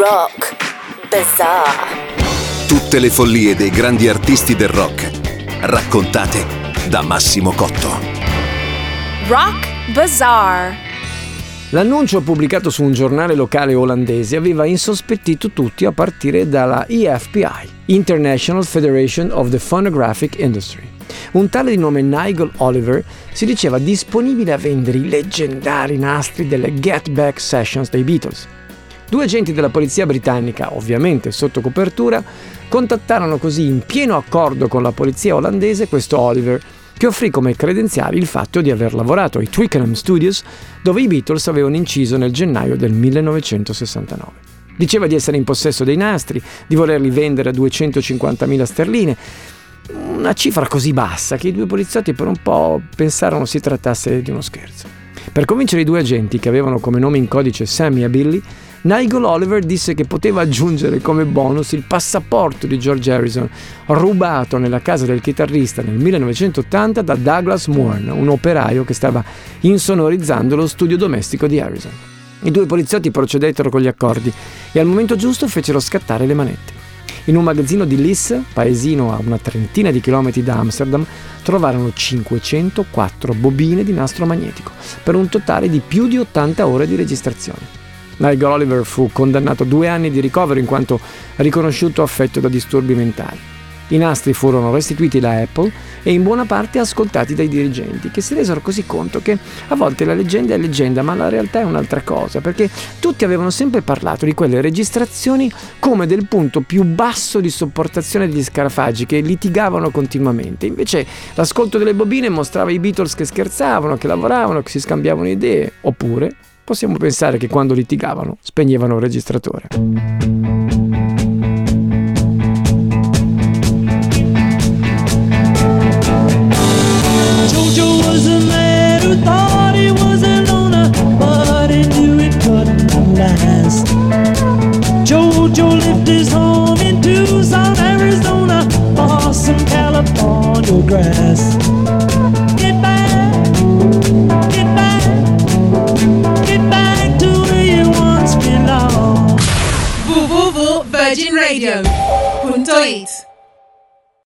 Rock Bazaar. Tutte le follie dei grandi artisti del rock, raccontate da Massimo Cotto. Rock Bazaar. L'annuncio pubblicato su un giornale locale olandese aveva insospettito tutti a partire dalla EFPI, International Federation of the Phonographic Industry. Un tale di nome Nigel Oliver si diceva disponibile a vendere i leggendari nastri delle Get Back Sessions dei Beatles. Due agenti della polizia britannica, ovviamente sotto copertura, contattarono così in pieno accordo con la polizia olandese questo Oliver, che offrì come credenziali il fatto di aver lavorato ai Twickenham Studios, dove i Beatles avevano inciso nel gennaio del 1969. Diceva di essere in possesso dei nastri, di volerli vendere a 250.000 sterline, una cifra così bassa che i due poliziotti per un po' pensarono si trattasse di uno scherzo. Per convincere i due agenti, che avevano come nome in codice Sammy e Billy, Nigel Oliver disse che poteva aggiungere come bonus il passaporto di George Harrison, rubato nella casa del chitarrista nel 1980 da Douglas Moore, un operaio che stava insonorizzando lo studio domestico di Harrison. I due poliziotti procedettero con gli accordi e al momento giusto fecero scattare le manette. In un magazzino di Lis, paesino a una trentina di chilometri da Amsterdam, trovarono 504 bobine di nastro magnetico, per un totale di più di 80 ore di registrazione. Nigel Oliver fu condannato a due anni di ricovero in quanto riconosciuto affetto da disturbi mentali. I nastri furono restituiti da Apple e in buona parte ascoltati dai dirigenti, che si resero così conto che a volte la leggenda è leggenda, ma la realtà è un'altra cosa, perché tutti avevano sempre parlato di quelle registrazioni come del punto più basso di sopportazione degli scarafaggi che litigavano continuamente. Invece l'ascolto delle bobine mostrava i Beatles che scherzavano, che lavoravano, che si scambiavano idee, oppure possiamo pensare che quando litigavano spegnevano il registratore. Jojo lived his home in Tucson, Arizona, awesome California grass. Get back, get back, get back to where you once belonged. www.virginradio.it